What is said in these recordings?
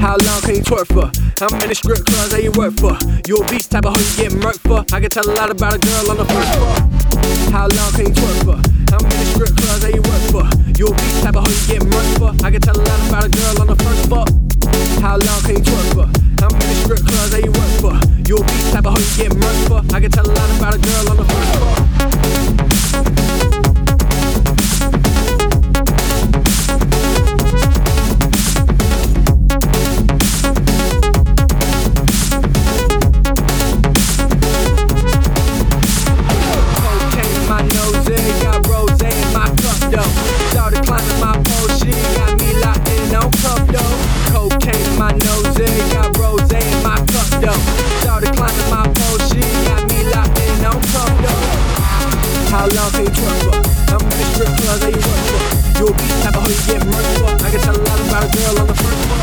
How long can you twerk for? How many strip clubs that you work for? You a beast type of hoe you get murked for? I can tell a lot about a girl on the first floor. How long can you twerk for? How many strip clubs that you work for? You a beast type of hoe you get murked for? I can tell a lot about a girl on the first floor. How long can you twerk for? How many strip clubs that you work for? You a beast type of hoe you get murked for? I can tell a lot about a girl on the first floor. Strip that you work for? You a beast type of hoe you get murked for? I can tell a lot about a girl on the first floor.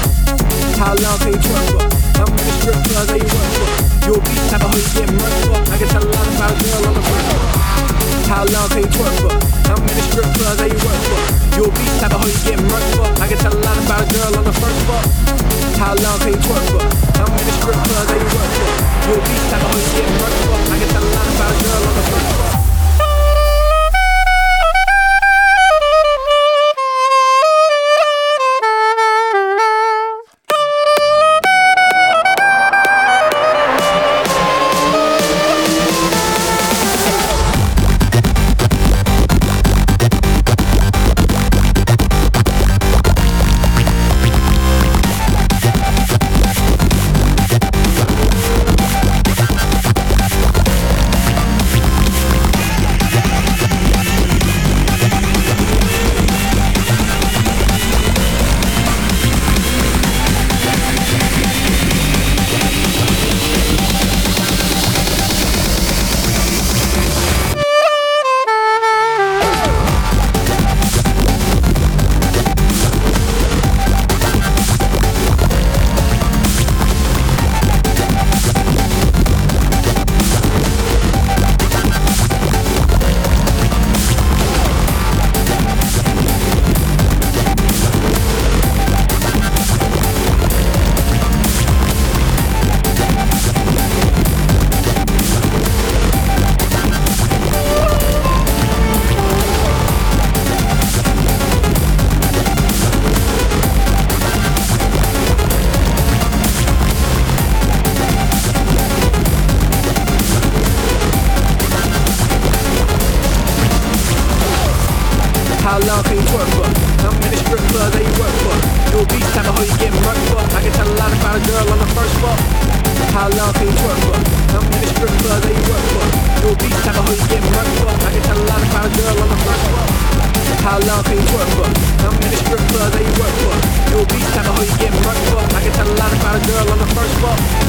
How long can you twerk for? How many strip clubs that you work for? You a beast type of hoe you get murked for? I can tell a lot about a girl on the first floor. How long can you twerk for? How many strip clubs that you work for? You a beast type of hoe you get murked for? I can tell a lot about a girl on the first floor. How long can you twerk for? How many strip clubs that you work for? You a beast type of hoe you get murked for? How long can you twerk for? How many strip clubs that you work for? You a beast type of hoe you get murked for? I can tell a lot about a girl on the first floor. How long can you twerk for? How many strip clubs that you work for? You a beast type of hoe you get murked for? I can tell a lot about a girl on the first floor. How long can you twerk for? How many strip clubs that you work for? You a beast type of hoe you get murked for? I can tell a lot about a girl on the first floor.